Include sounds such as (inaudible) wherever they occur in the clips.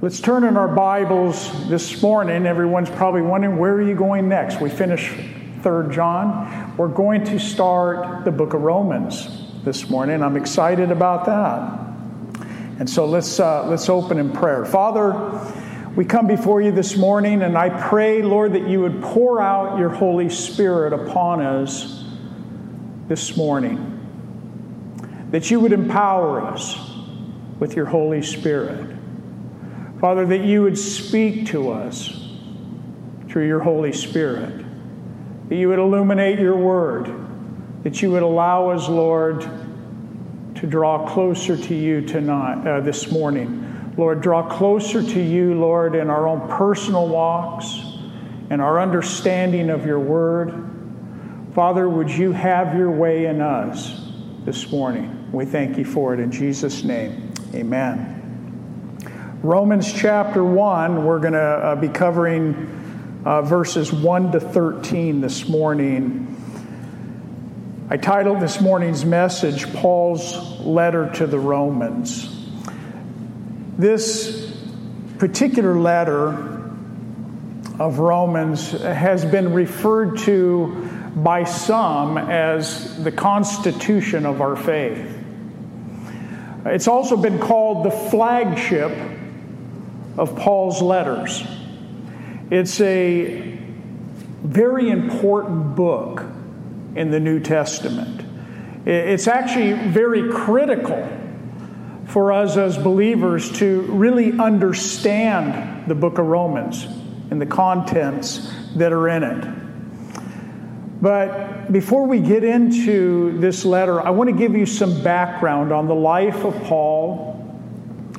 Let's turn in our Bibles this morning. Everyone's probably wondering where are you going next? We finished 3rd John. We're going to start the book of Romans this morning. I'm excited about that. And so let's uh, let's open in prayer. Father, we come before you this morning and I pray, Lord, that you would pour out your Holy Spirit upon us this morning. That you would empower us with your Holy Spirit. Father, that you would speak to us through your Holy Spirit, that you would illuminate your word, that you would allow us, Lord, to draw closer to you tonight, uh, this morning. Lord, draw closer to you, Lord, in our own personal walks and our understanding of your word. Father, would you have your way in us this morning? We thank you for it in Jesus' name. Amen. Romans chapter 1, we're going to uh, be covering uh, verses 1 to 13 this morning. I titled this morning's message Paul's Letter to the Romans. This particular letter of Romans has been referred to by some as the constitution of our faith. It's also been called the flagship of Paul's letters. It's a very important book in the New Testament. It's actually very critical for us as believers to really understand the book of Romans and the contents that are in it. But before we get into this letter, I want to give you some background on the life of Paul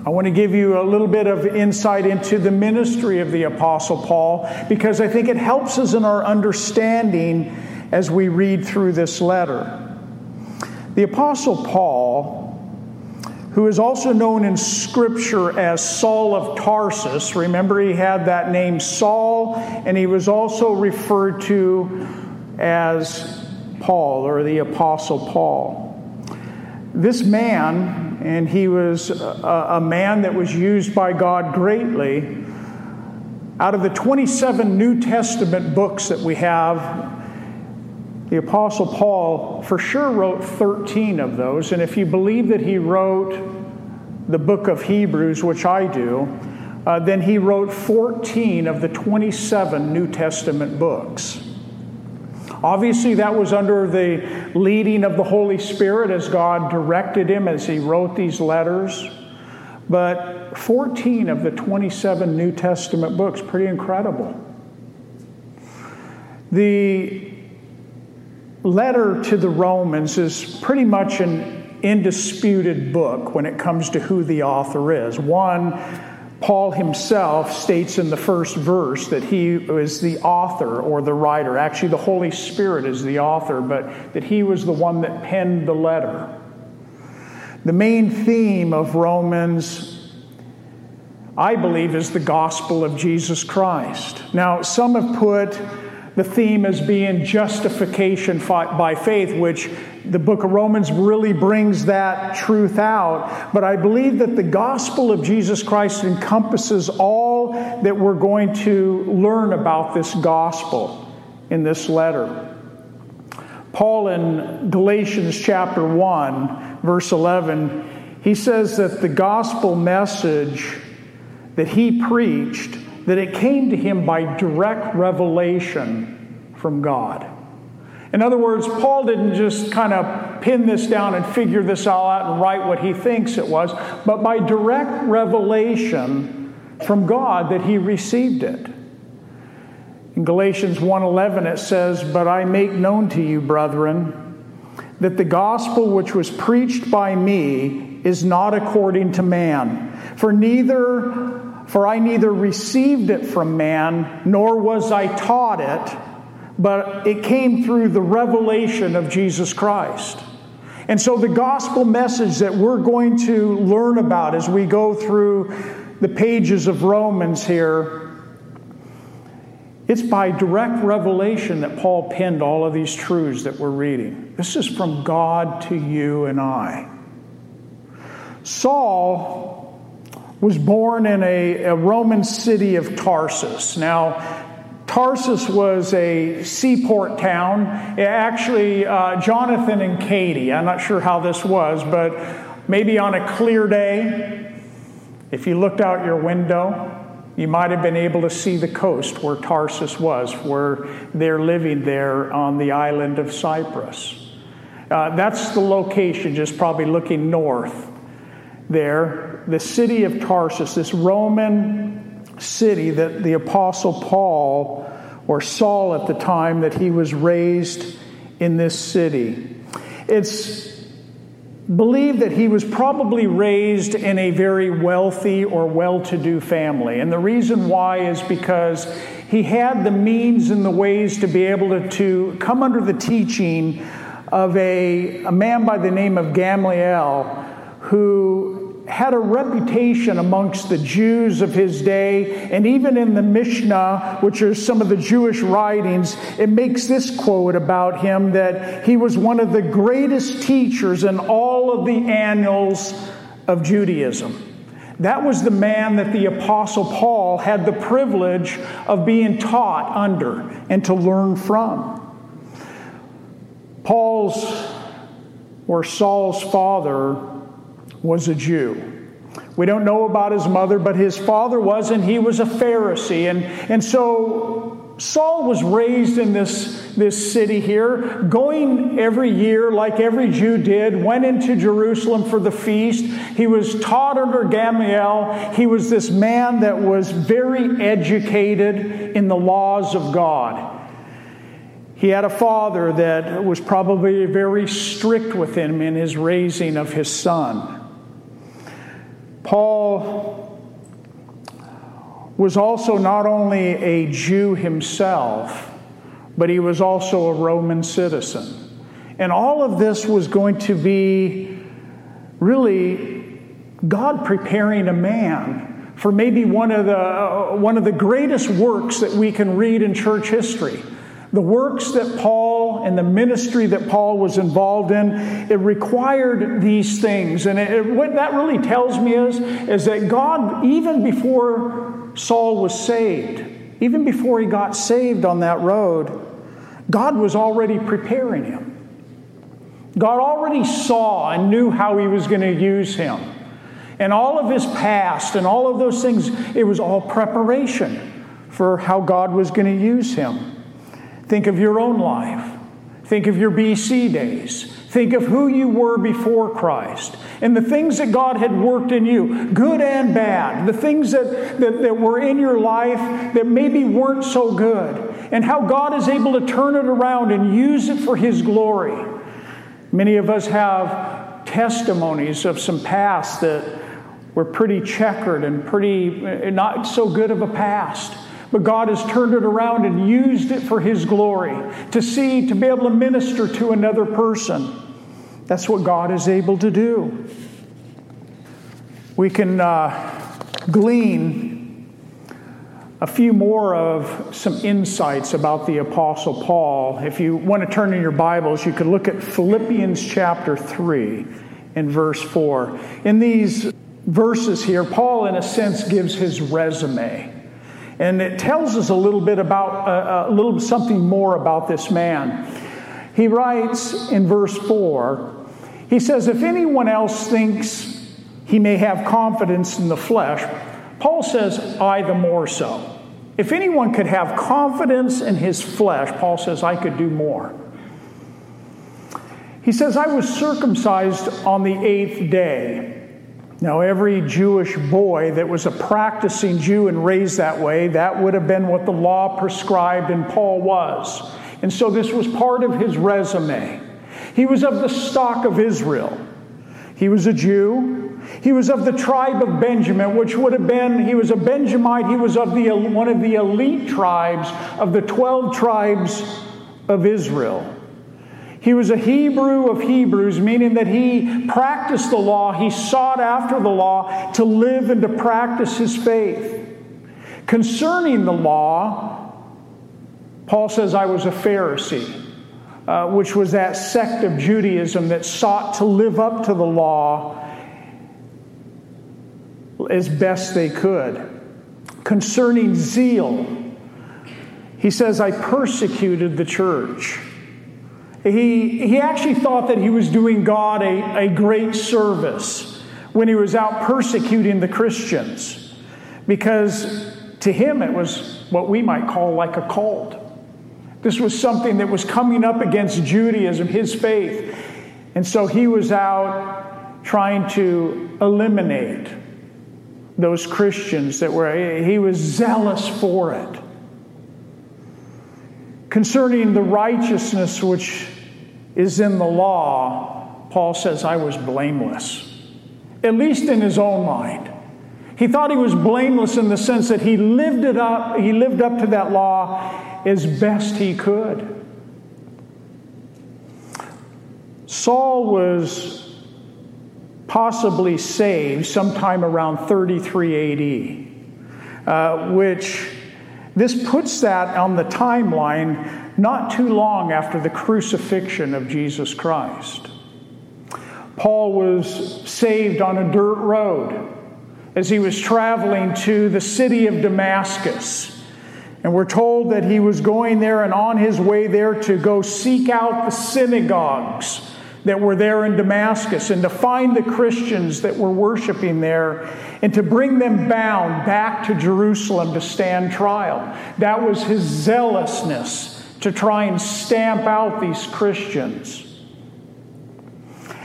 I want to give you a little bit of insight into the ministry of the Apostle Paul because I think it helps us in our understanding as we read through this letter. The Apostle Paul, who is also known in Scripture as Saul of Tarsus, remember he had that name Saul, and he was also referred to as Paul or the Apostle Paul. This man, and he was a, a man that was used by God greatly. Out of the 27 New Testament books that we have, the Apostle Paul for sure wrote 13 of those. And if you believe that he wrote the book of Hebrews, which I do, uh, then he wrote 14 of the 27 New Testament books. Obviously, that was under the leading of the Holy Spirit as God directed him as he wrote these letters. But 14 of the 27 New Testament books, pretty incredible. The letter to the Romans is pretty much an indisputed book when it comes to who the author is. One, Paul himself states in the first verse that he is the author or the writer. Actually, the Holy Spirit is the author, but that he was the one that penned the letter. The main theme of Romans, I believe, is the gospel of Jesus Christ. Now, some have put the theme as being justification by faith, which the book of Romans really brings that truth out. But I believe that the gospel of Jesus Christ encompasses all that we're going to learn about this gospel in this letter. Paul in Galatians chapter 1, verse 11, he says that the gospel message that he preached that it came to him by direct revelation from God. In other words, Paul didn't just kind of pin this down and figure this all out and write what he thinks it was, but by direct revelation from God that he received it. In Galatians 1:11 it says, "But I make known to you, brethren, that the gospel which was preached by me is not according to man, for neither for I neither received it from man, nor was I taught it, but it came through the revelation of Jesus Christ. And so, the gospel message that we're going to learn about as we go through the pages of Romans here, it's by direct revelation that Paul penned all of these truths that we're reading. This is from God to you and I. Saul was born in a, a Roman city of Tarsus. Now, Tarsus was a seaport town. Actually, uh, Jonathan and Katie, I'm not sure how this was, but maybe on a clear day, if you looked out your window, you might have been able to see the coast where Tarsus was, where they're living there on the island of Cyprus. Uh, that's the location, just probably looking north there. The city of Tarsus, this Roman city that the Apostle Paul or Saul at the time that he was raised in this city. It's believed that he was probably raised in a very wealthy or well to do family. And the reason why is because he had the means and the ways to be able to, to come under the teaching of a, a man by the name of Gamaliel who had a reputation amongst the Jews of his day, and even in the Mishnah, which are some of the Jewish writings, it makes this quote about him that he was one of the greatest teachers in all of the annals of Judaism. That was the man that the Apostle Paul had the privilege of being taught under and to learn from. Paul's or Saul's father was a Jew. We don't know about his mother, but his father was, and he was a Pharisee. And, and so Saul was raised in this, this city here, going every year, like every Jew did, went into Jerusalem for the feast. He was taught under Gamaliel. He was this man that was very educated in the laws of God. He had a father that was probably very strict with him in his raising of his son. Paul was also not only a Jew himself, but he was also a Roman citizen. And all of this was going to be really God preparing a man for maybe one of the, uh, one of the greatest works that we can read in church history. The works that Paul and the ministry that Paul was involved in, it required these things. And it, what that really tells me is, is that God, even before Saul was saved, even before he got saved on that road, God was already preparing him. God already saw and knew how he was going to use him. And all of his past and all of those things, it was all preparation for how God was going to use him. Think of your own life. Think of your BC days. Think of who you were before Christ and the things that God had worked in you, good and bad, the things that, that, that, were in your life that maybe weren't so good, and how God is able to turn it around and use it for His glory. Many of us have testimonies of some past that were pretty checkered and pretty eh, not so good of a past. But God has turned it around and used it for His glory to see, to be able to minister to another person. That's what God is able to do. We can uh, glean a few more of some insights about the Apostle Paul. If you want to turn in your Bibles, you could look at Philippians chapter 3 and verse 4. In these verses here, Paul, in a sense, gives his resume. And it tells us a little bit about, uh, a little something more about this man. He writes in verse 4, he says, If anyone else thinks he may have confidence in the flesh, Paul says, I the more so. If anyone could have confidence in his flesh, Paul says, I could do more. He says, I was circumcised on the eighth day now, every Jewish boy that was a practicing Jew and raised that way, that would have been what the law prescribed, and Paul was. And so this was part of his resume. He was of the stock of Israel. He was a Jew. He was of the tribe of Benjamin, which would have been, he was a Benjamite. He was of the, one of the elite tribes of the 12 tribes of Israel. He was a Hebrew of Hebrews, meaning that he practiced the law, he sought after the law to live and to practice his faith. Concerning the law, Paul says, I was a Pharisee, uh, which was that sect of Judaism that sought to live up to the law as best they could. Concerning zeal, he says, I persecuted the church. He, he actually thought that he was doing God a, a great service when he was out persecuting the Christians because to him it was what we might call like a cult. This was something that was coming up against Judaism, his faith. And so he was out trying to eliminate those Christians that were, he was zealous for it. Concerning the righteousness which is in the law, Paul says, I was blameless, at least in his own mind. He thought he was blameless in the sense that he lived it up, he lived up to that law as best he could. Saul was possibly saved sometime around 33 AD, uh, which this puts that on the timeline not too long after the crucifixion of Jesus Christ. Paul was saved on a dirt road as he was traveling to the city of Damascus. And we're told that he was going there and on his way there to go seek out the synagogues that were there in Damascus and to find the Christians that were worshiping there and to bring them bound back to Jerusalem to stand trial. That was his zealousness to try and stamp out these Christians.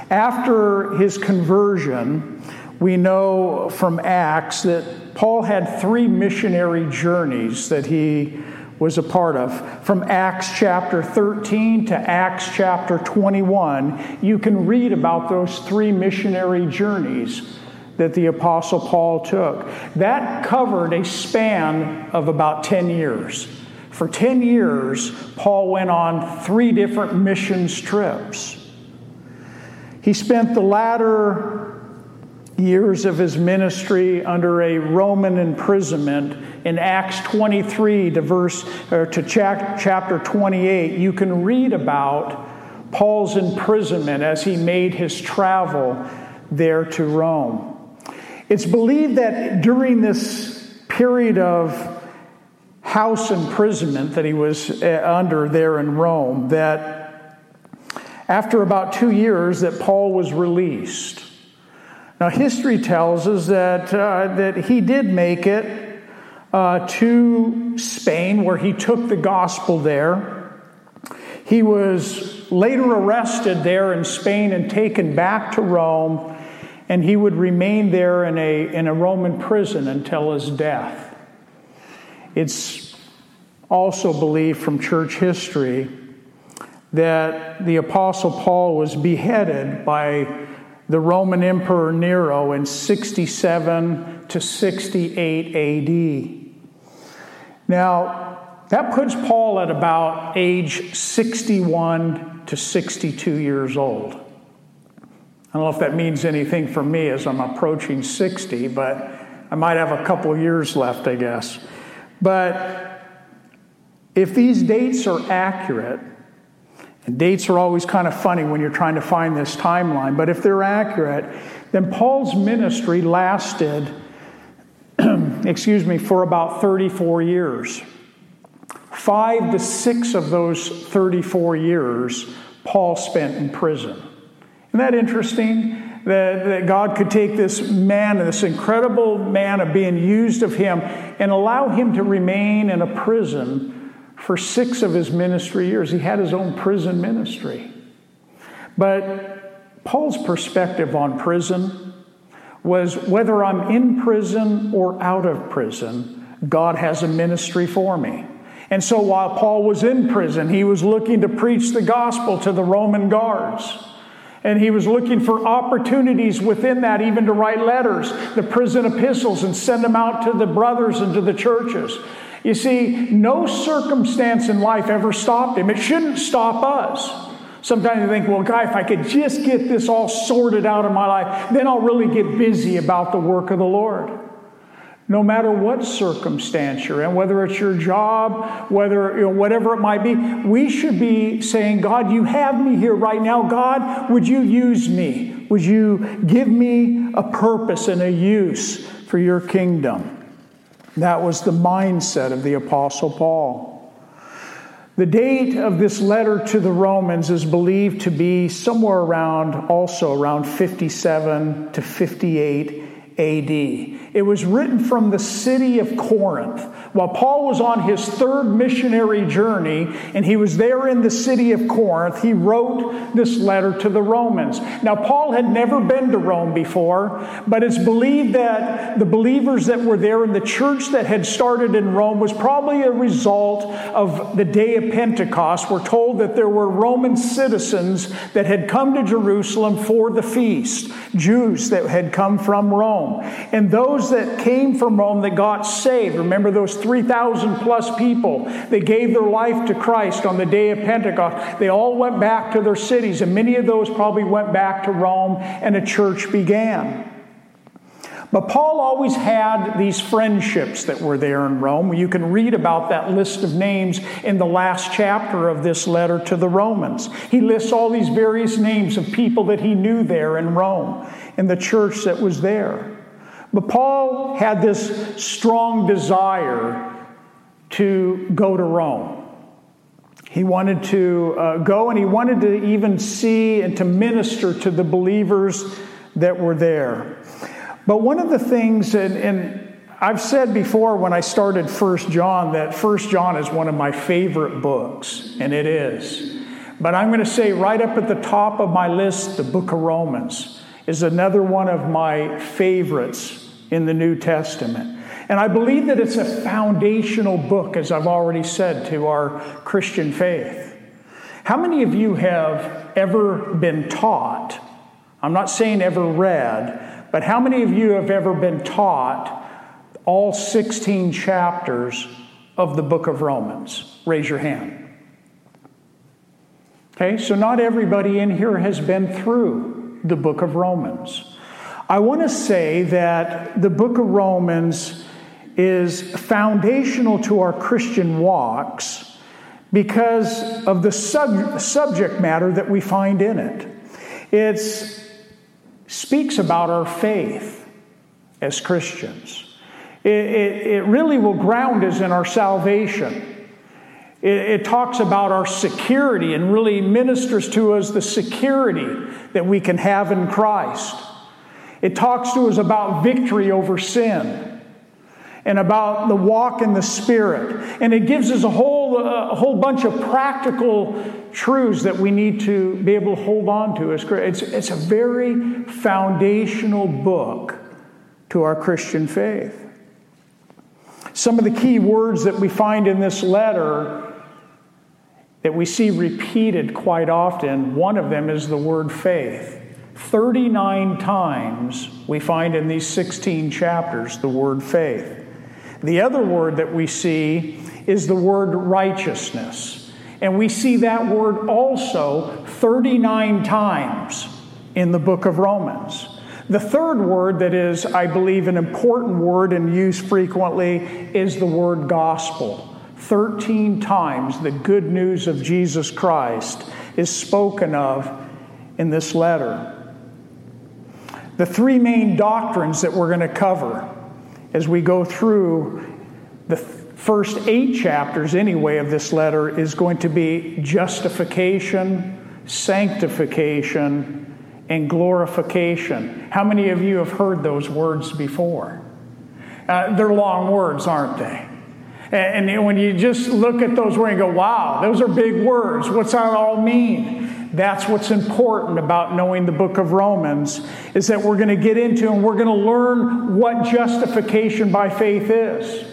After his conversion, we know from Acts that Paul had three missionary journeys that he was a part of. From Acts chapter 13 to Acts chapter 21, you can read about those three missionary journeys that the Apostle Paul took. That covered a span of about 10 years. For 10 years, Paul went on three different missions trips. He spent the latter years of his ministry under a Roman imprisonment in Acts 23 to verse or to chapter 28 you can read about Paul's imprisonment as he made his travel there to Rome. It's believed that during this period of house imprisonment that he was uh, under there in Rome that after about 2 years that Paul was released now, history tells us that, uh, that he did make it uh, to Spain, where he took the gospel there. He was later arrested there in Spain and taken back to Rome, and he would remain there in a, in a Roman prison until his death. It's also believed from church history that the Apostle Paul was beheaded by the Roman Emperor Nero in 67 to 68 AD. Now, that puts Paul at about age 61 to 62 years old. I don't know if that means anything for me as I'm approaching 60, but I might have a couple years left, I guess. But if these dates are accurate, and dates are always kind of funny when you're trying to find this timeline, but if they're accurate, then Paul's ministry lasted, (clears throat) excuse me, for about 34 years. Five to six of those 34 years, Paul spent in prison. Isn't that interesting? That, that God could take this man, this incredible man of being used of him, and allow him to remain in a prison for six of his ministry years. He had his own prison ministry. But Paul's perspective on prison was whether I'm in prison or out of prison, God has a ministry for me. And so while Paul was in prison, he was looking to preach the gospel to the Roman guards. And he was looking for opportunities within that, even to write letters, the prison epistles, and send them out to the brothers and to the churches. You see, no circumstance in life ever stopped him. It shouldn't stop us. Sometimes you think, well, guy, if I could just get this all sorted out in my life, then I'll really get busy about the work of the Lord. No matter what circumstance you're in, whether it's your job, whether you know, whatever it might be, we should be saying, God, you have me here right now. God, would you use me? Would you give me a purpose and a use for your kingdom. That was the mindset of the Apostle Paul. The date of this letter to the Romans is believed to be somewhere around, also around 57 to 58 AD. It was written from the city of Corinth. While Paul was on his third missionary journey and he was there in the city of Corinth, he wrote this letter to the Romans. Now, Paul had never been to Rome before, but it's believed that the believers that were there in the church that had started in Rome was probably a result of the day of Pentecost. We're told that there were Roman citizens that had come to Jerusalem for the feast, Jews that had come from Rome. And those that came from Rome that got saved, remember those 3,000 plus people, they gave their life to Christ on the day of Pentecost. They all went back to their cities, and many of those probably went back to Rome, and a church began. But Paul always had these friendships that were there in Rome. You can read about that list of names in the last chapter of this letter to the Romans. He lists all these various names of people that he knew there in Rome, in the church that was there. But Paul had this strong desire to go to Rome. He wanted to uh, go and he wanted to even see and to minister to the believers that were there. But one of the things, and, and I've said before when I started First John that First John is one of my favorite books, and it is. But I'm going to say right up at the top of my list, the book of Romans is another one of my favorites in the New Testament. And I believe that it's a foundational book, as I've already said, to our Christian faith. How many of you have ever been taught? I'm not saying ever read, but how many of you have ever been taught all 16 chapters of the book of Romans? Raise your hand. Okay, so not everybody in here has been through the book of Romans. I want to say that the book of Romans is foundational to our Christian walks because of the sub- subject matter that we find in it. It speaks about our faith as Christians. It, it, it really will ground us in our salvation. It, it talks about our security and really ministers to us the security that we can have in Christ. It talks to us about victory over sin and about the walk in the Spirit. And it gives us a whole, uh, a whole bunch of practical truths that we need to be able to hold on to. It's, it's a very foundational book to our Christian faith. Some of the key words that we find in this letter that we see repeated quite often, one of them is the word faith. 39 times we find in these 16 chapters the word faith. The other word that we see is the word righteousness. And we see that word also 39 times in the book of Romans. The third word that is, I believe, an important word and used frequently is the word gospel. 13 times the good news of Jesus Christ is spoken of in this letter. The three main doctrines that we're going to cover as we go through the first eight chapters, anyway, of this letter is going to be justification, sanctification, and glorification. How many of you have heard those words before? Uh, they're long words, aren't they? And when you just look at those words and go, wow, those are big words. What's that all mean? That's what's important about knowing the book of Romans is that we're going to get into and we're going to learn what justification by faith is.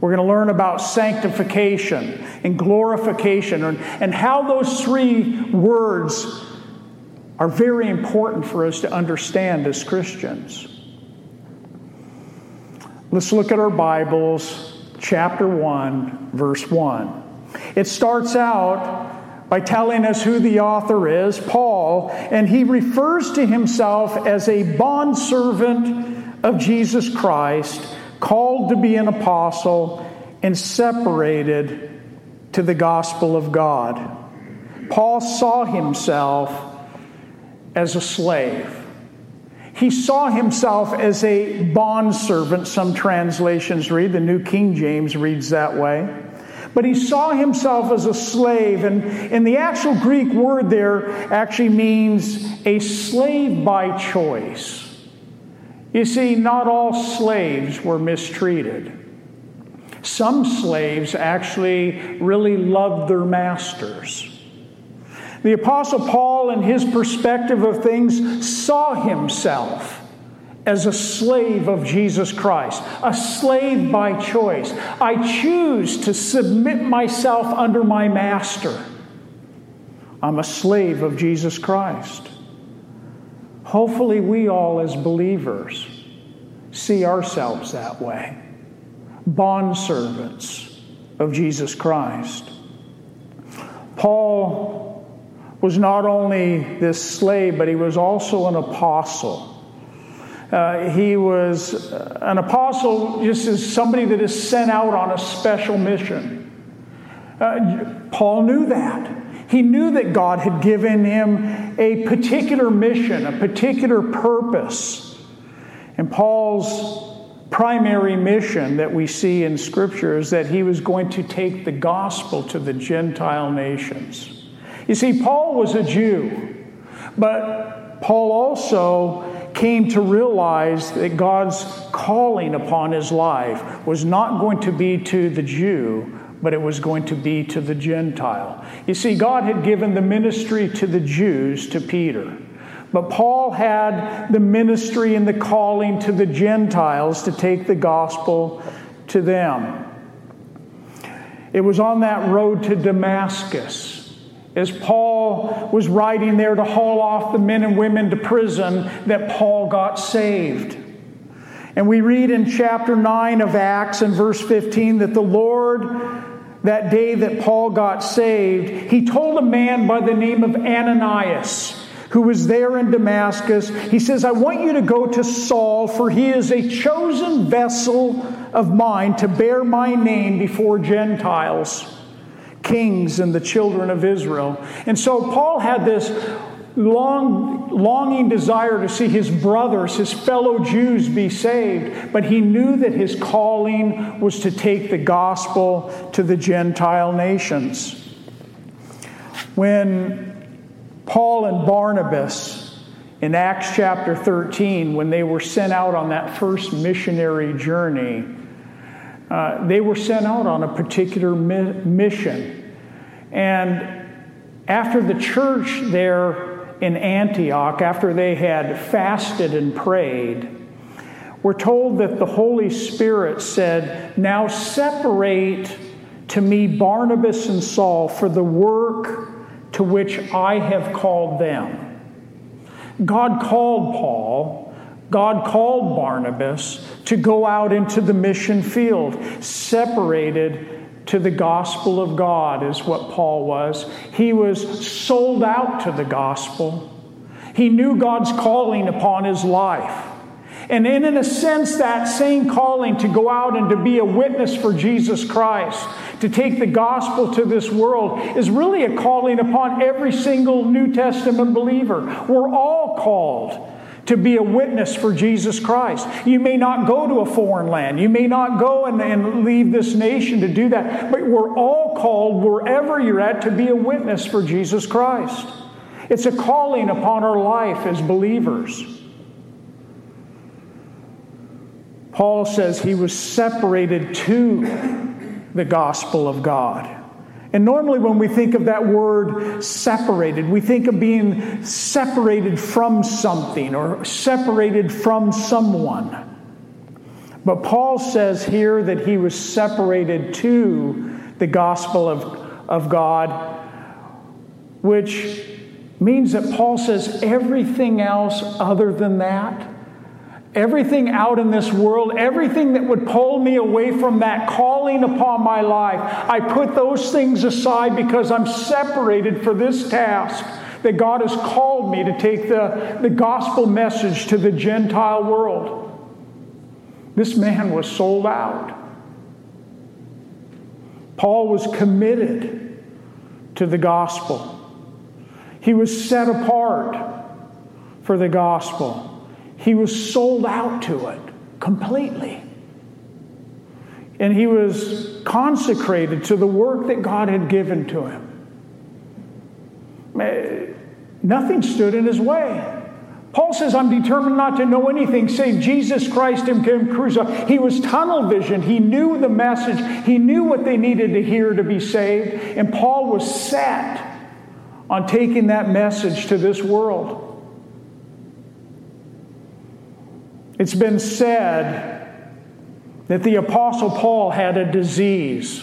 We're going to learn about sanctification and glorification and, and how those three words are very important for us to understand as Christians. Let's look at our Bibles, chapter 1, verse 1. It starts out by telling us who the author is, Paul, and he refers to himself as a bondservant of Jesus Christ, called to be an apostle and separated to the gospel of God. Paul saw himself as a slave. He saw himself as a bondservant, some translations read. The New King James reads that way. But he saw himself as a slave. And, and the actual Greek word there actually means a slave by choice. You see, not all slaves were mistreated. Some slaves actually really loved their masters. The Apostle Paul, in his perspective of things, saw himself as a slave of Jesus Christ, a slave by choice. I choose to submit myself under my master. I'm a slave of Jesus Christ. Hopefully, we all, as believers, see ourselves that way bondservants of Jesus Christ. Paul was not only this slave, but he was also an apostle. Uh, he was uh, an apostle just as somebody that is sent out on a special mission. Uh, Paul knew that. He knew that God had given him a particular mission, a particular purpose. And Paul's primary mission that we see in Scripture is that he was going to take the gospel to the Gentile nations. You see, Paul was a Jew, but Paul also came to realize that God's calling upon his life was not going to be to the Jew, but it was going to be to the Gentile. You see, God had given the ministry to the Jews to Peter. But Paul had the ministry and the calling to the Gentiles to take the gospel to them. It was on that road to Damascus as Paul was riding there to haul off the men and women to prison, that Paul got saved. And we read in chapter 9 of Acts and verse 15 that the Lord, that day that Paul got saved, he told a man by the name of Ananias, who was there in Damascus, he says, I want you to go to Saul, for he is a chosen vessel of mine to bear my name before Gentiles kings and the children of Israel. And so Paul had this long, longing desire to see his brothers, his fellow Jews, be saved, but he knew that his calling was to take the gospel to the Gentile nations. When Paul and Barnabas, in Acts chapter 13, when they were sent out on that first missionary journey, uh, they were sent out on a particular mi- mission. And after the church there in Antioch, after they had fasted and prayed, we're told that the Holy Spirit said, Now separate to me Barnabas and Saul for the work to which I have called them. God called Paul God called Barnabas to go out into the mission field, separated to the gospel of God, is what Paul was. He was sold out to the gospel. He knew God's calling upon his life. And in, in a sense, that same calling to go out and to be a witness for Jesus Christ, to take the gospel to this world, is really a calling upon every single New Testament believer. We're all called to be a witness for Jesus Christ. You may not go to a foreign land. You may not go and, and leave this nation to do that. But we're all called, wherever you're at, to be a witness for Jesus Christ. It's a calling upon our life as believers. Paul says he was separated to the gospel of God. And normally, when we think of that word separated, we think of being separated from something or separated from someone. But Paul says here that he was separated to the gospel of, of God, which means that Paul says everything else other than that Everything out in this world, everything that would pull me away from that calling upon my life, I put those things aside because I'm separated for this task that God has called me to take the, the gospel message to the Gentile world. This man was sold out. Paul was committed to the gospel. He was set apart for the gospel. He was sold out to it completely. And he was consecrated to the work that God had given to him. Eh, nothing stood in his way. Paul says, I'm determined not to know anything save Jesus Christ and Him crucified. He was tunnel vision. He knew the message. He knew what they needed to hear to be saved. And Paul was set on taking that message to this world. It's been said that the Apostle Paul had a disease.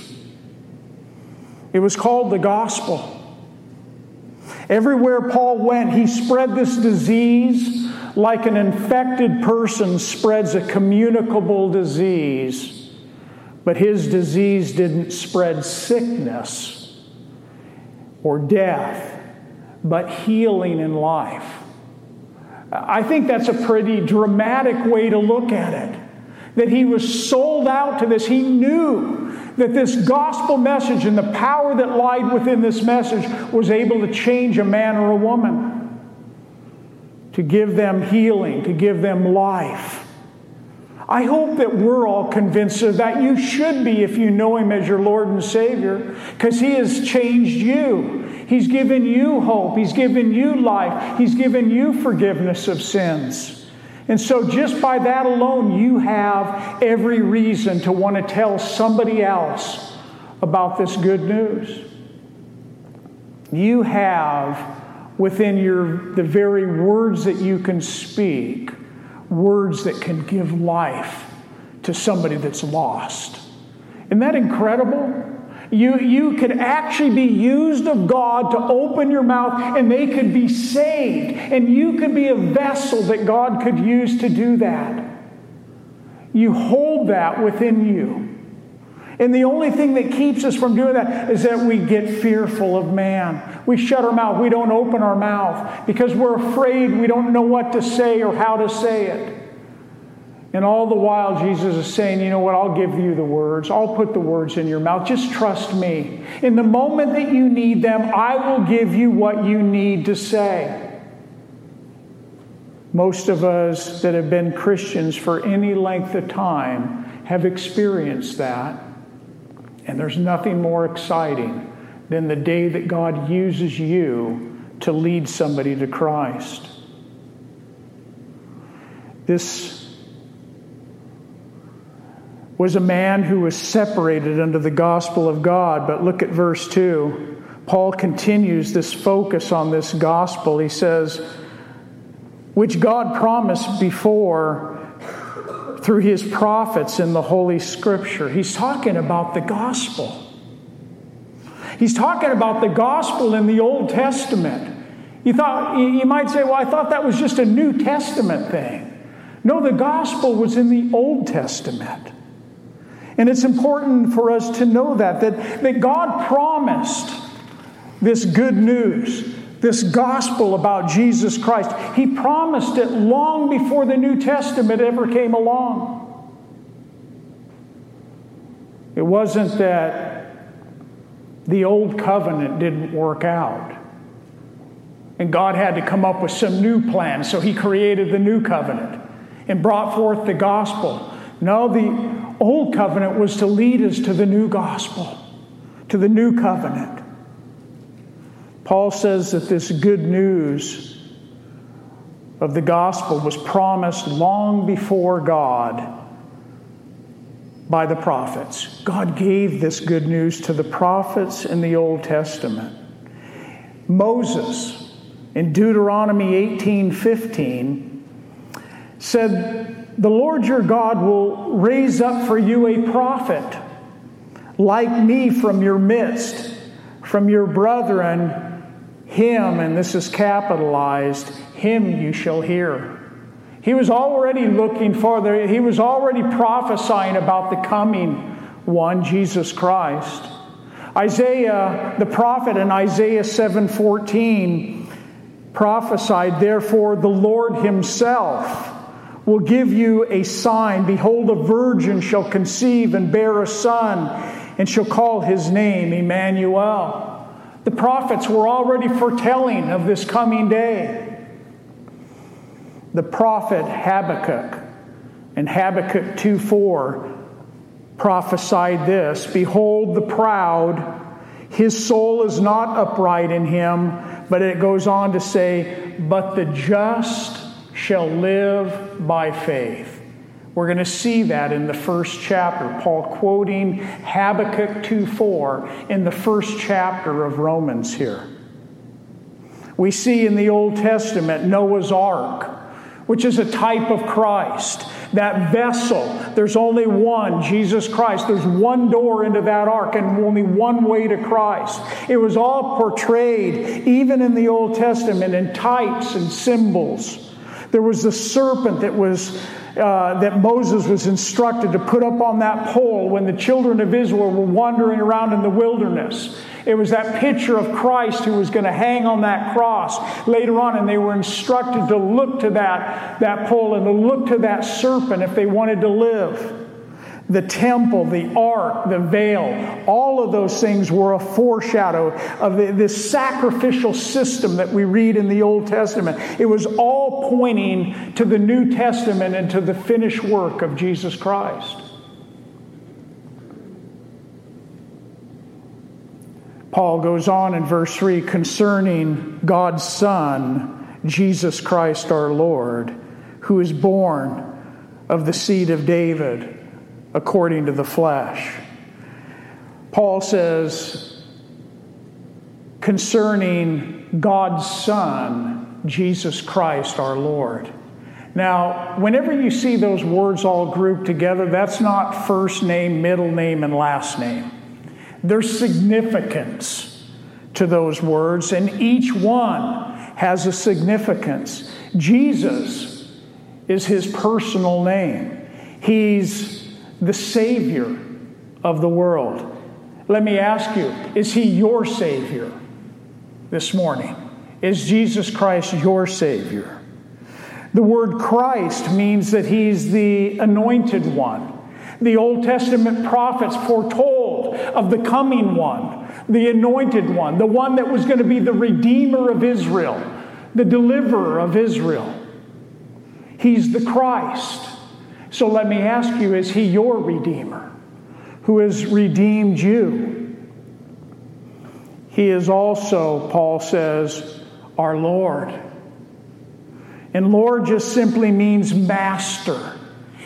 It was called the gospel. Everywhere Paul went, he spread this disease like an infected person spreads a communicable disease. But his disease didn't spread sickness or death, but healing and life. I think that's a pretty dramatic way to look at it. That he was sold out to this. He knew that this gospel message and the power that lied within this message was able to change a man or a woman, to give them healing, to give them life. I hope that we're all convinced of that. You should be if you know Him as your Lord and Savior, because He has changed you. He's given you hope, He's given you life, He's given you forgiveness of sins. And so, just by that alone, you have every reason to want to tell somebody else about this good news. You have within your the very words that you can speak words that can give life to somebody that's lost. Isn't that incredible? You, you could actually be used of God to open your mouth and they could be saved. And you could be a vessel that God could use to do that. You hold that within you. And the only thing that keeps us from doing that is that we get fearful of man. We shut our mouth. We don't open our mouth because we're afraid we don't know what to say or how to say it. And all the while, Jesus is saying, You know what? I'll give you the words. I'll put the words in your mouth. Just trust me. In the moment that you need them, I will give you what you need to say. Most of us that have been Christians for any length of time have experienced that. And there's nothing more exciting than the day that God uses you to lead somebody to Christ. This was a man who was separated under the gospel of God. But look at verse 2. Paul continues this focus on this gospel. He says, which God promised before through his prophets in the Holy Scripture. He's talking about the gospel. He's talking about the gospel in the Old Testament. You thought you might say, well, I thought that was just a New Testament thing. No, the gospel was in the Old Testament. And it's important for us to know that, that, that God promised this good news, this gospel about Jesus Christ. He promised it long before the New Testament ever came along. It wasn't that the old covenant didn't work out. And God had to come up with some new plan, so He created the new covenant and brought forth the gospel. No, the old covenant was to lead us to the new gospel, to the new covenant. Paul says that this good news of the gospel was promised long before God by the prophets. God gave this good news to the prophets in the Old Testament. Moses in Deuteronomy 18:15 said the Lord your God will raise up for you a prophet like me from your midst, from your brethren, him, and this is capitalized, him you shall hear. He was already looking for the, he was already prophesying about the coming one, Jesus Christ. Isaiah, the prophet in Isaiah 7:14 prophesied, therefore the Lord himself will give you a sign. Behold, a virgin shall conceive and bear a son, and shall call his name Emmanuel. The prophets were already foretelling of this coming day. the prophet Habakkuk in Habakkuk 2 4 prophesied this Behold, the proud, his soul is not upright in him, but it goes on to say, But the just shall live by faith. We're going to see that in the first chapter. Paul quoting Habakkuk 2 4 in the first chapter of Romans here. We see in the Old Testament Noah's Ark, which is a type of Christ. That vessel, there's only one, Jesus Christ. There's one door into that ark and only one way to Christ. It was all portrayed, even in the Old Testament, in types and symbols. There was the serpent that was uh, that Moses was instructed to put up on that pole when the children of Israel were wandering around in the wilderness. It was that picture of Christ who was going to hang on that cross later on, and they were instructed to look to that, that pole and to look to that serpent if they wanted to live. The temple, the ark, the veil, all of those things were a foreshadow of this sacrificial system that we read in the Old Testament. It was all pointing to the New Testament and to the finished work of Jesus Christ. Paul goes on in verse 3 concerning God's Son, Jesus Christ our Lord, who is born of the seed of David according to the flesh. Paul says concerning God's Son, Jesus Christ our Lord. Now, whenever you see those words all grouped together, that's not first name, middle name, and last name. There's significance to those words, and each one has a significance. Jesus is his personal name, he's the Savior of the world. Let me ask you is he your Savior this morning? Is Jesus Christ your Savior? The word Christ means that he's the anointed one. The Old Testament prophets foretold of the coming one, the anointed one, the one that was going to be the redeemer of Israel, the deliverer of Israel. He's the Christ. So let me ask you is he your redeemer who has redeemed you? He is also, Paul says, our Lord. And Lord just simply means master.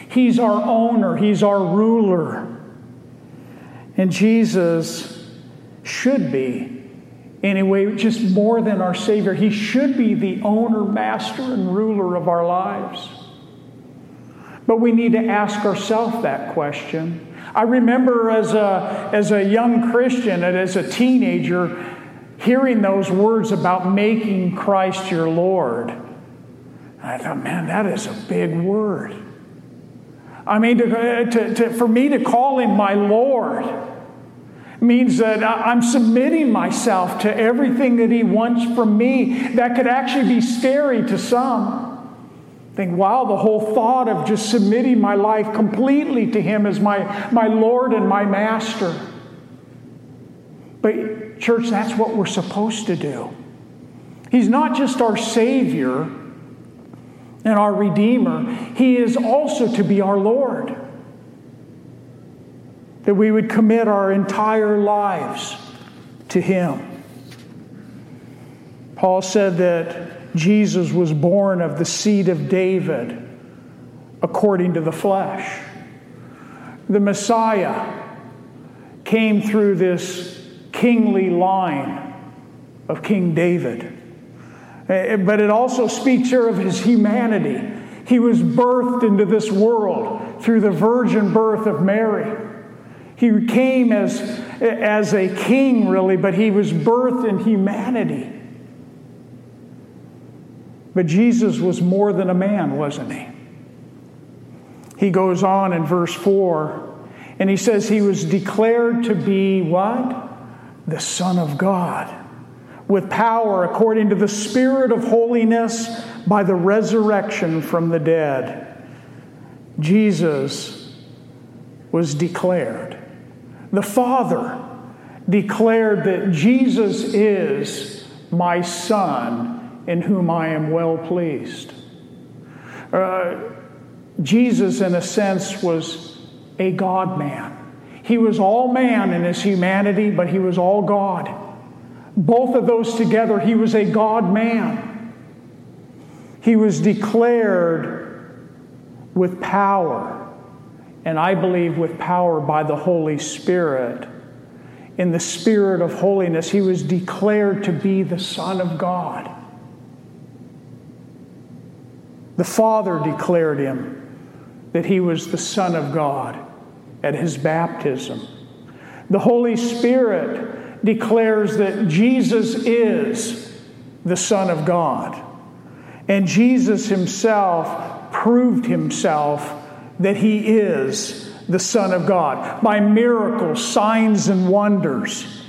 He's our owner, He's our ruler. And Jesus should be, anyway, just more than our Savior. He should be the owner, master, and ruler of our lives. But we need to ask ourselves that question. I remember as a, as a young Christian and as a teenager hearing those words about making Christ your Lord. I thought, man, that is a big word. I mean, to, to, to, for me to call him my Lord means that I'm submitting myself to everything that he wants from me. That could actually be scary to some. Think, wow, the whole thought of just submitting my life completely to him as my, my Lord and my Master. But, church, that's what we're supposed to do. He's not just our Savior, and our Redeemer, He is also to be our Lord. That we would commit our entire lives to Him. Paul said that Jesus was born of the seed of David according to the flesh. The Messiah came through this kingly line of King David. Uh, but it also speaks here of his humanity. He was birthed into this world through the virgin birth of Mary. He came as, as a king, really, but he was birthed in humanity. But Jesus was more than a man, wasn't he? He goes on in verse 4 and he says he was declared to be what? The Son of God with power according to the Spirit of holiness by the resurrection from the dead. Jesus was declared. The Father declared that Jesus is my Son in whom I am well pleased. Uh, Jesus, in a sense, was a God man. He was all man in his humanity, but he was all God. Both of those together, he was a God man. He was declared with power, and I believe with power by the Holy Spirit. In the spirit of holiness, he was declared to be the Son of God. The Father declared him that he was the Son of God at his baptism. The Holy Spirit declares that Jesus is the Son of God. And Jesus himself proved himself that he is the Son of God by miracles, signs, and wonders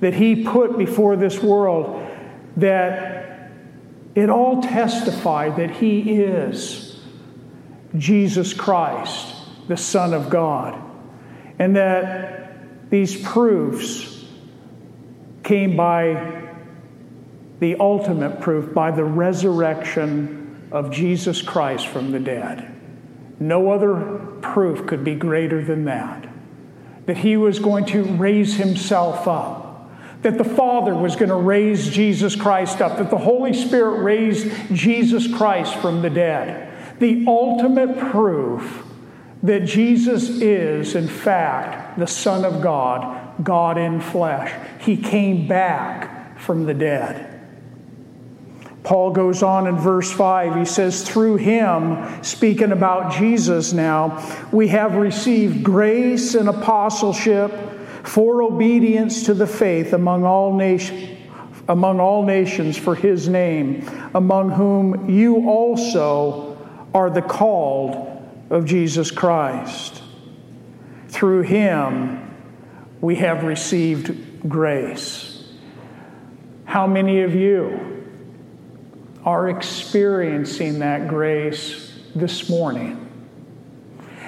that he put before this world that it all testified that he is Jesus Christ, the Son of God. And that these proofs came by the ultimate proof, by the resurrection of Jesus Christ from the dead. No other proof could be greater than that. That he was going to raise himself up that the Father was going to raise Jesus Christ up, that the Holy Spirit raised Jesus Christ from the dead. The ultimate proof that Jesus is, in fact, the Son of God, God in flesh. He came back from the dead. Paul goes on in verse 5. He says, Through him, speaking about Jesus now, we have received grace and apostleship for obedience to the faith among all nations. Among all nations for his name, among whom you also are the called of Jesus Christ. Through him, we have received grace. How many of you are experiencing that grace this morning?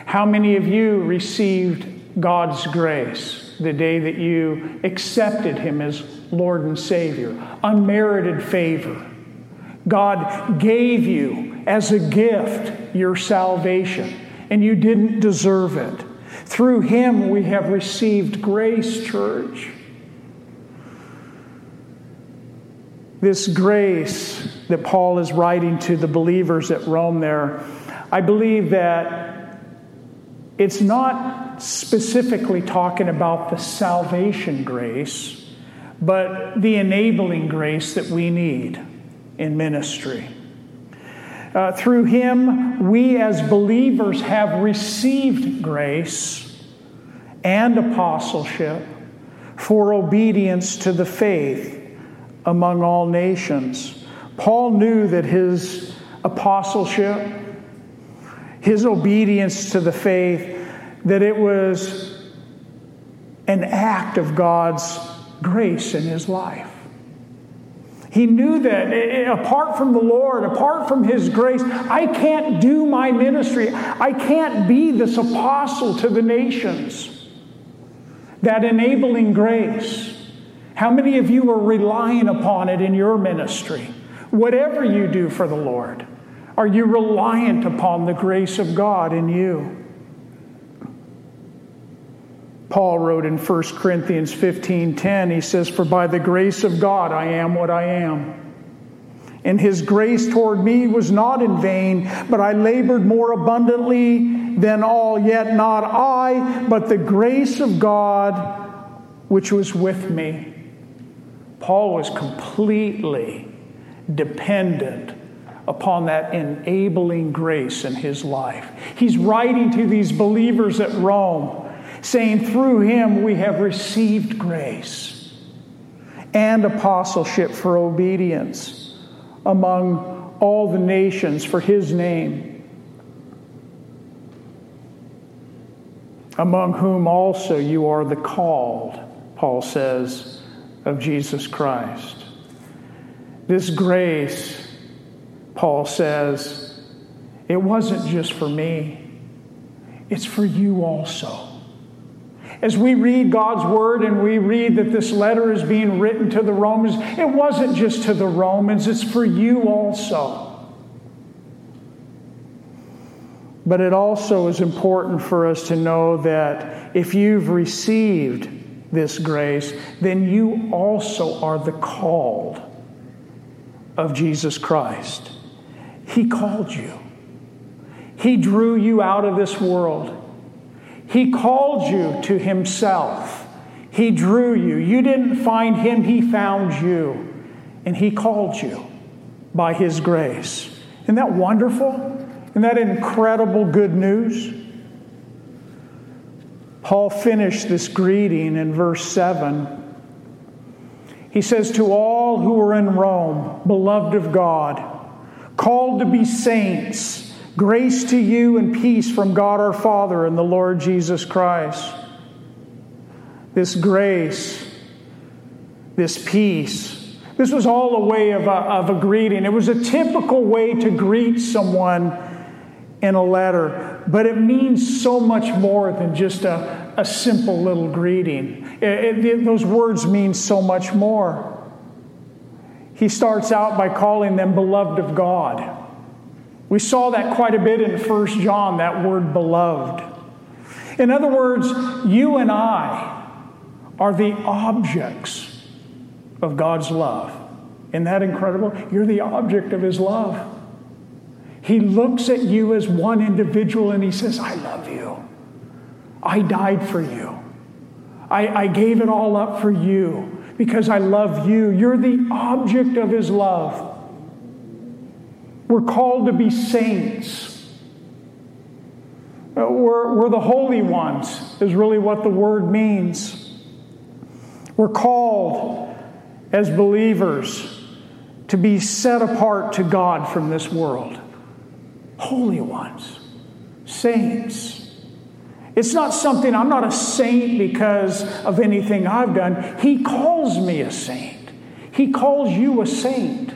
How many of you received God's grace the day that you accepted Him as Lord and Savior? Unmerited favor. God gave you as a gift your salvation, and you didn't deserve it. Through him we have received grace, church. This grace that Paul is writing to the believers at Rome there, I believe that it's not specifically talking about the salvation grace, but the enabling grace that we need in ministry. Uh, through him, we as believers have received grace and apostleship for obedience to the faith among all nations. Paul knew that his apostleship, his obedience to the faith, that it was an act of God's grace in his life. He knew that eh, eh, apart from the Lord, apart from His grace, I can't do my ministry. I can't be this apostle to the nations. That enabling grace. How many of you are relying upon it in your ministry? Whatever you do for the Lord, are you reliant upon the grace of God in you? Paul wrote in 1 Corinthians 15:10 he says for by the grace of God I am what I am and his grace toward me was not in vain but I labored more abundantly than all yet not I but the grace of God which was with me Paul was completely dependent upon that enabling grace in his life. He's writing to these believers at Rome saying, Through him we have received grace and apostleship for obedience among all the nations for his name. Among whom also you are the called, Paul says, of Jesus Christ. This grace, Paul says, it wasn't just for me, it's for you also. As we read God's word and we read that this letter is being written to the Romans, it wasn't just to the Romans, it's for you also. But it also is important for us to know that if you've received this grace, then you also are the called of Jesus Christ. He called you, He drew you out of this world, He called you to Himself. He drew you. You didn't find Him, He found you. And He called you by His grace. Isn't that wonderful? Isn't that incredible good news? Paul finished this greeting in verse 7. He says, To all who are in Rome, beloved of God, called to be saints, grace to you and peace from God our Father and the Lord Jesus Christ. This grace, this peace, this was all a way of a, of a greeting. It was a typical way to greet someone in a letter, but it means so much more than just a, a simple little greeting. It, it, those words mean so much more. He starts out by calling them beloved of God. We saw that quite a bit in 1 John, that word beloved. In other words, you and I are the objects of God's love. Isn't that incredible? You're the object of His love. He looks at you as one individual and He says, I love you. I died for you. I, I gave it all up for you because I love you. You're the object of His love. We're called to be saints. Uh, we're, we're the holy ones, is really what the word means. We're called as believers to be set apart to God from this world. Holy ones, saints. It's not something, I'm not a saint because of anything I've done. He calls me a saint. He calls you a saint.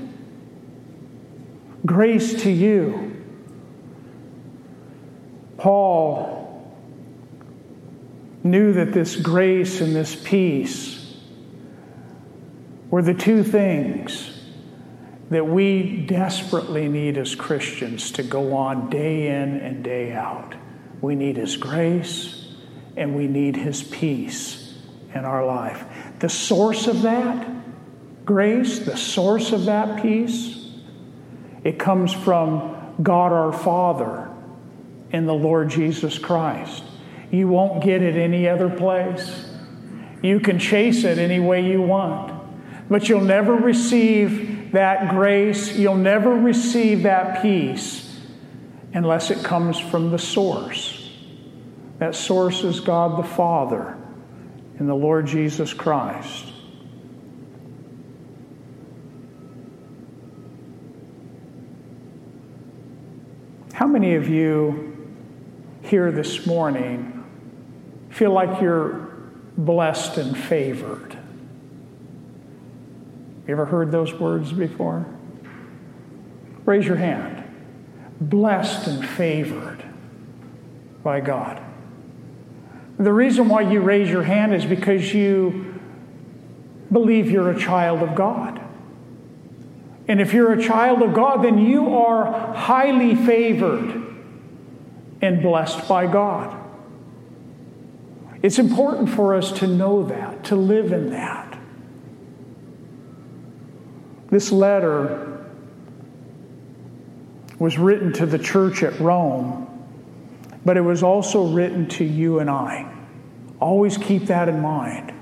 Grace to you. Paul knew that this grace and this peace were the two things that we desperately need as Christians to go on day in and day out. We need His grace and we need His peace in our life. The source of that grace, the source of that peace, it comes from God our Father in the Lord Jesus Christ. You won't get it any other place. You can chase it any way you want, but you'll never receive that grace, you'll never receive that peace unless it comes from the source. That source is God the Father in the Lord Jesus Christ. Many of you here this morning feel like you're blessed and favored? You ever heard those words before? Raise your hand blessed and favored by God. The reason why you raise your hand is because you believe you're a child of God. And if you're a child of God, then you are highly favored and blessed by God. It's important for us to know that, to live in that. This letter was written to the church at Rome, but it was also written to you and I. Always keep that in mind.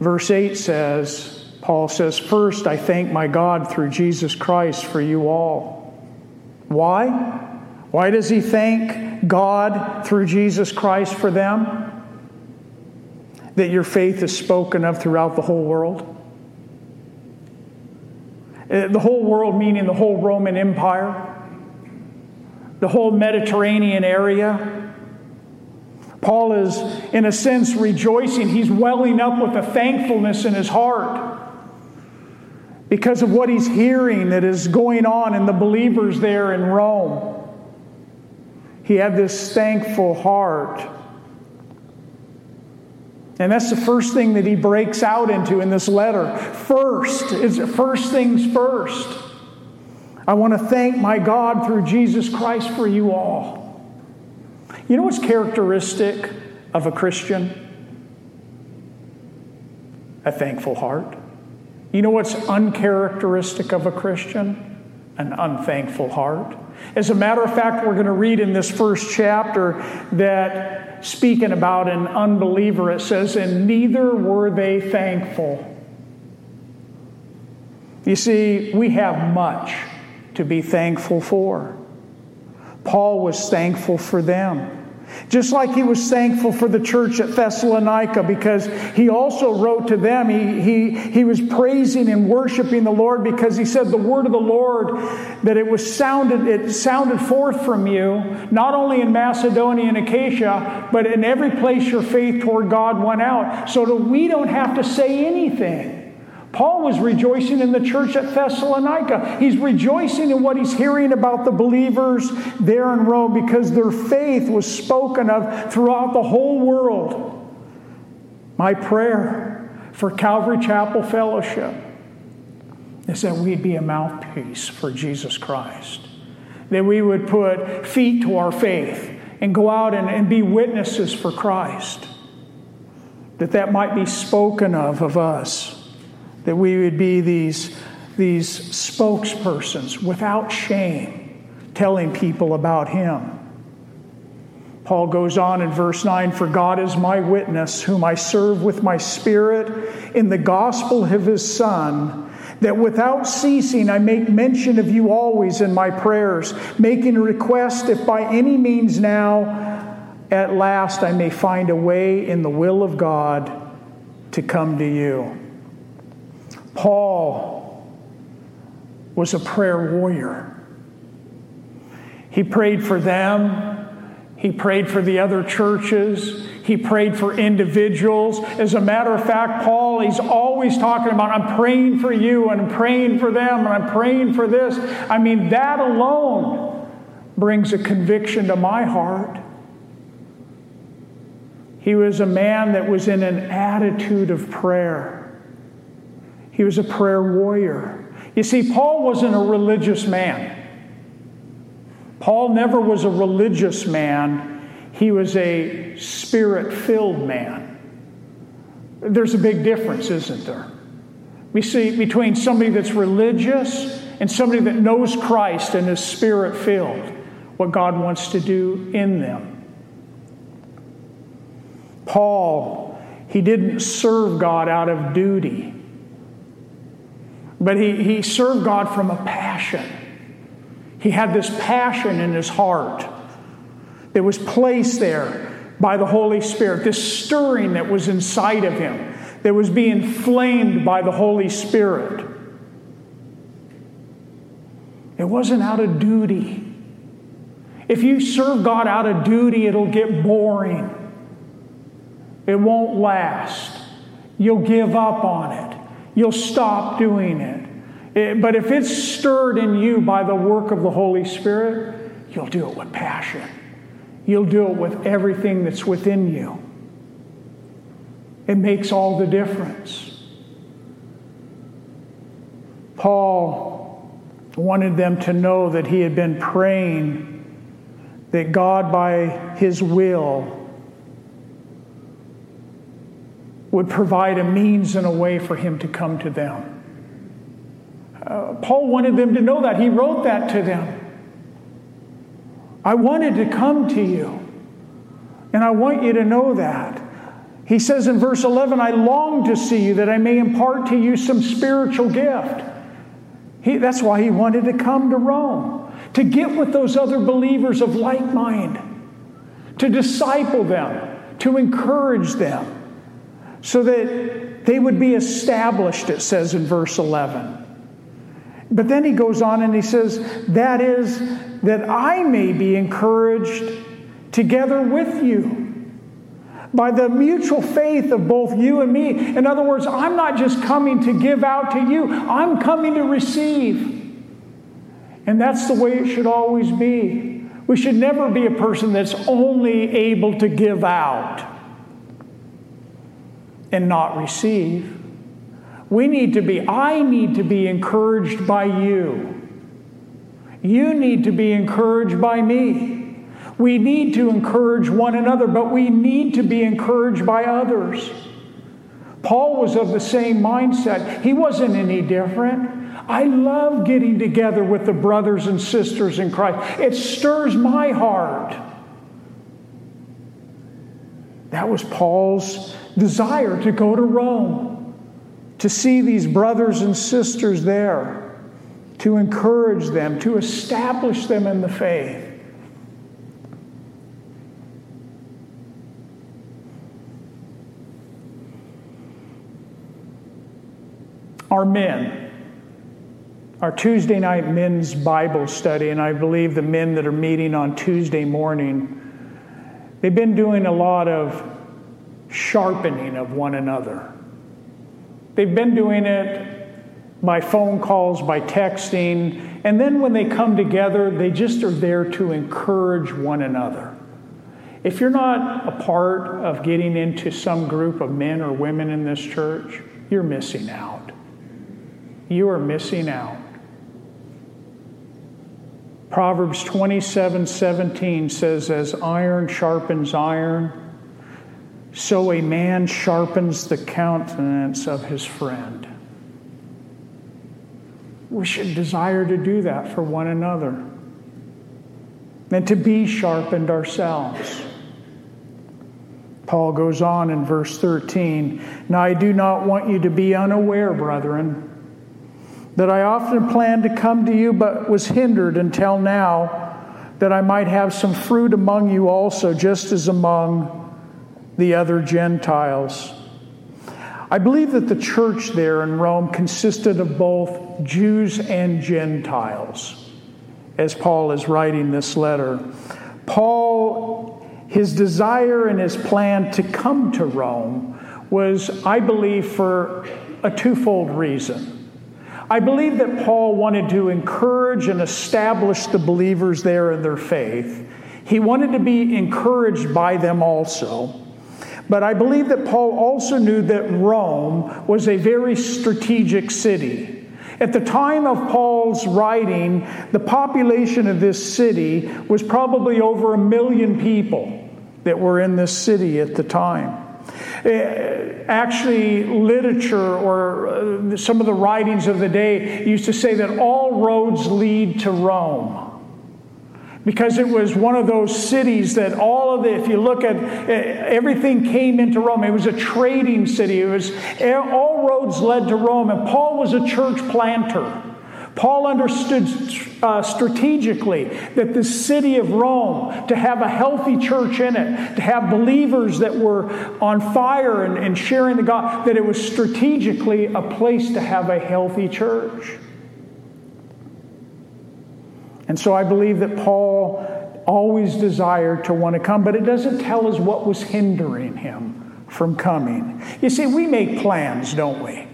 Verse 8 says, Paul says, First, I thank my God through Jesus Christ for you all. Why? Why does he thank God through Jesus Christ for them? That your faith is spoken of throughout the whole world? Uh, the whole world, meaning the whole Roman Empire, the whole Mediterranean area. Paul is, in a sense, rejoicing. He's welling up with a thankfulness in his heart because of what he's hearing that is going on in the believers there in Rome. He had this thankful heart. And that's the first thing that he breaks out into in this letter. First, is first things first. I want to thank my God through Jesus Christ for you all. You know what's characteristic of a Christian? A thankful heart. You know what's uncharacteristic of a Christian? An unthankful heart. As a matter of fact, we're going to read in this first chapter that speaking about an unbeliever, it says, and neither were they thankful. You see, we have much to be thankful for. Paul was thankful for them. Just like he was thankful for the church at Thessalonica because he also wrote to them, he, he, he was praising and worshiping the Lord because he said the word of the Lord that it was sounded, it sounded forth from you, not only in Macedonia and Achaia, but in every place your faith toward God went out. So that we don't have to say anything. Paul was rejoicing in the church at Thessalonica. He's rejoicing in what he's hearing about the believers there in Rome because their faith was spoken of throughout the whole world. My prayer for Calvary Chapel Fellowship is that we'd be a mouthpiece for Jesus Christ, that we would put feet to our faith and go out and, and be witnesses for Christ, that that might be spoken of of us that we would be these, these spokespersons without shame, telling people about Him. Paul goes on in verse 9 For God is my witness, whom I serve with my spirit in the gospel of His Son that without ceasing I make mention of you always in my prayers, making a request if by any means now at last I may find a way in the will of God to come to you. Paul was a prayer warrior. He prayed for them, he prayed for the other churches, he prayed for individuals. As a matter of fact, Paul, he's always talking about, I'm praying for you, and I'm praying for them, and I'm praying for this. I mean, that alone brings a conviction to my heart. He was a man that was in an attitude of prayer. He was a prayer warrior. You see, Paul wasn't a religious man. Paul never was a religious man, he was a spirit filled man. There's a big difference, isn't there? We see between somebody that's religious and somebody that knows Christ and is spirit filled, what God wants to do in them. Paul, he didn't serve God out of duty. But he, he served God from a passion. He had this passion in his heart that was placed there by the Holy Spirit, this stirring that was inside of him, that was being flamed by the Holy Spirit. It wasn't out of duty. If you serve God out of duty, it'll get boring. It won't last. You'll give up on it you'll stop doing it. it. But if it's stirred in you by the work of the Holy Spirit, you'll do it with passion. You'll do it with everything that's within you. It makes all the difference. Paul wanted them to know that he had been praying that God, by his will, would provide a means and a way for him to come to them. Uh, Paul wanted them to know that. He wrote that to them. I wanted to come to you, and I want you to know that. He says in verse 11, I long to see you that I may impart to you some spiritual gift. He, that's why he wanted to come to Rome, to get with those other believers of like mind, to disciple them, to encourage them so that they would be established, it says in verse 11. But then he goes on and he says, That is, that I may be encouraged together with you by the mutual faith of both you and me. In other words, I'm not just coming to give out to you, I'm coming to receive. And that's the way it should always be. We should never be a person that's only able to give out and not receive. We need to be, I need to be encouraged by you. You need to be encouraged by me. We need to encourage one another, but we need to be encouraged by others. Paul was of the same mindset. He wasn't any different. I love getting together with the brothers and sisters in Christ. It stirs my heart. That was Paul's desire to go to Rome, to see these brothers and sisters there, to encourage them, to establish them in the faith. Our men, our Tuesday night men's Bible study, and I believe the men that are meeting on Tuesday morning, they've been doing a lot of sharpening of one another. They've been doing it by phone calls, by texting, and then when they come together, they just are there to encourage one another. If you're not a part of getting into some group of men or women in this church, you're missing out. You are missing out. Proverbs 27 17 says, As iron sharpens iron, so a man sharpens the countenance of his friend. We should desire to do that for one another and to be sharpened ourselves. Paul goes on in verse 13 Now I do not want you to be unaware, brethren, that I often planned to come to you, but was hindered until now, that I might have some fruit among you also, just as among the other Gentiles. I believe that the church there in Rome consisted of both Jews and Gentiles, as Paul is writing this letter. Paul, his desire and his plan to come to Rome was, I believe, for a twofold reason. I believe that Paul wanted to encourage and establish the believers there in their faith. He wanted to be encouraged by them also. But I believe that Paul also knew that Rome was a very strategic city. At the time of Paul's writing, the population of this city was probably over a million people that were in this city at the time. Eh, actually, literature or uh, some of the writings of the day used to say that all roads lead to Rome because it was one of those cities that all of the, if you look at eh, everything came into Rome. It was a trading city. It was eh, all roads led to Rome, and Paul was a church planter. Paul understood uh, strategically that the city of Rome, to have a healthy church in it, to have believers that were on fire and, and sharing the God, that it was strategically a place to have a healthy church. And so I believe that Paul always desired to want to come, but it doesn't tell us what was hindering him from coming. You see, we make plans, don't we?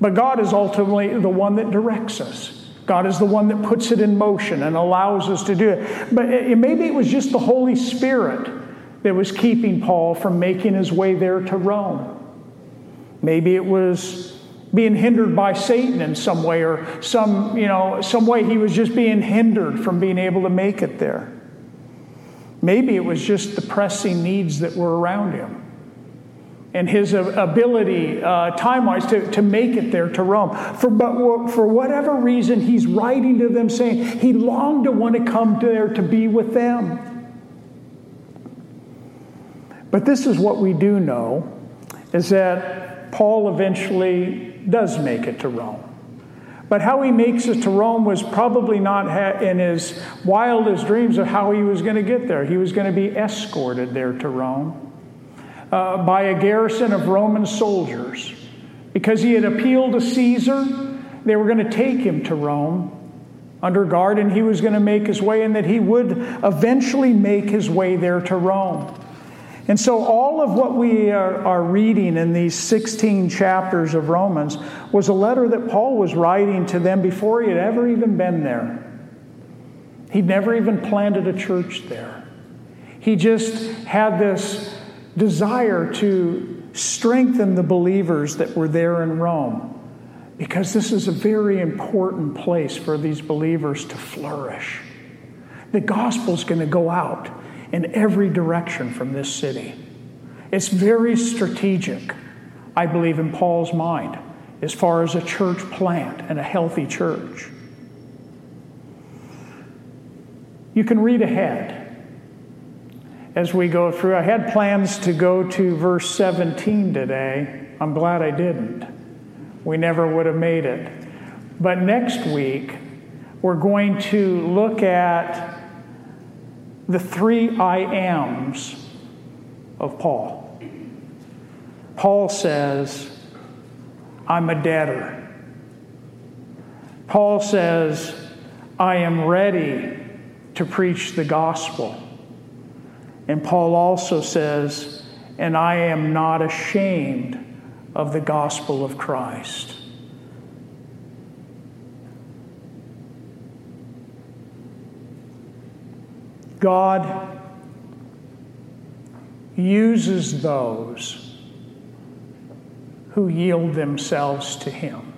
But God is ultimately the one that directs us. God is the one that puts it in motion and allows us to do it. But it, maybe it was just the Holy Spirit that was keeping Paul from making his way there to Rome. Maybe it was being hindered by Satan in some way, or some, you know, some way he was just being hindered from being able to make it there. Maybe it was just the pressing needs that were around him and his ability, uh, time wise, to, to make it there to Rome. For, but for whatever reason, he's writing to them saying he longed to want to come there to be with them. But this is what we do know is that Paul eventually does make it to Rome. But how he makes it to Rome was probably not in his wildest dreams of how he was going to get there. He was going to be escorted there to Rome uh, by a garrison of Roman soldiers. Because he had appealed to Caesar, they were going to take him to Rome under guard, and he was going to make his way, and that he would eventually make his way there to Rome. And so, all of what we are, are, reading in these 16 chapters of Romans was a letter that Paul was writing to them before he had ever even been there. He'd never even planted a church there. He just had this desire to strengthen the believers that were there in Rome, because this is a very important place for these believers to flourish. The gospel's going to go out in every direction from this city. It's very strategic, I believe, in Paul's mind, as far as a church plant and a healthy church. You can read ahead as we go through. I had plans to go to verse 17 today. I'm glad I didn't. We never would have made it. But next week, we're going to look at the three I ams of Paul. Paul says, I'm a debtor. Paul says, I am ready to preach the gospel. And Paul also says, and I am not ashamed of the gospel of Christ. God uses those who yield themselves to Him.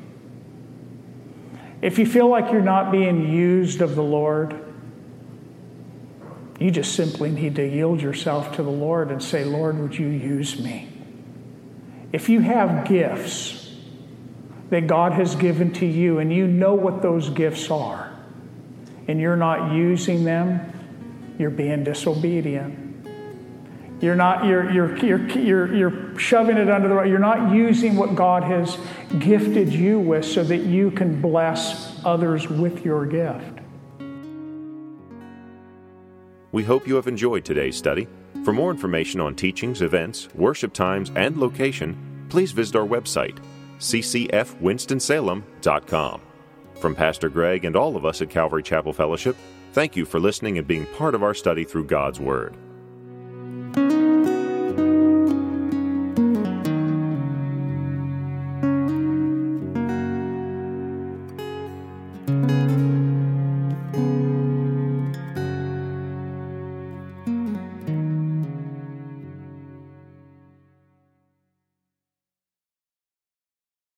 If you feel like you're not being used of the Lord, you just simply need to yield yourself to the Lord and say, Lord, would you use me? If you have gifts that God has given to you and you know what those gifts are, and you're not using them, you're being disobedient. You're not, you're, you're, you're, you're, you're shoving it under the rug. You're not using what God has gifted you with so that you can bless others with your gift. We hope you have enjoyed today's study. For more information on teachings, events, worship times, and location, please visit our website, ccfwinstonsalem.com. From Pastor Greg and all of us at Calvary Chapel Fellowship, Thank you for listening and being part of our study through God's Word.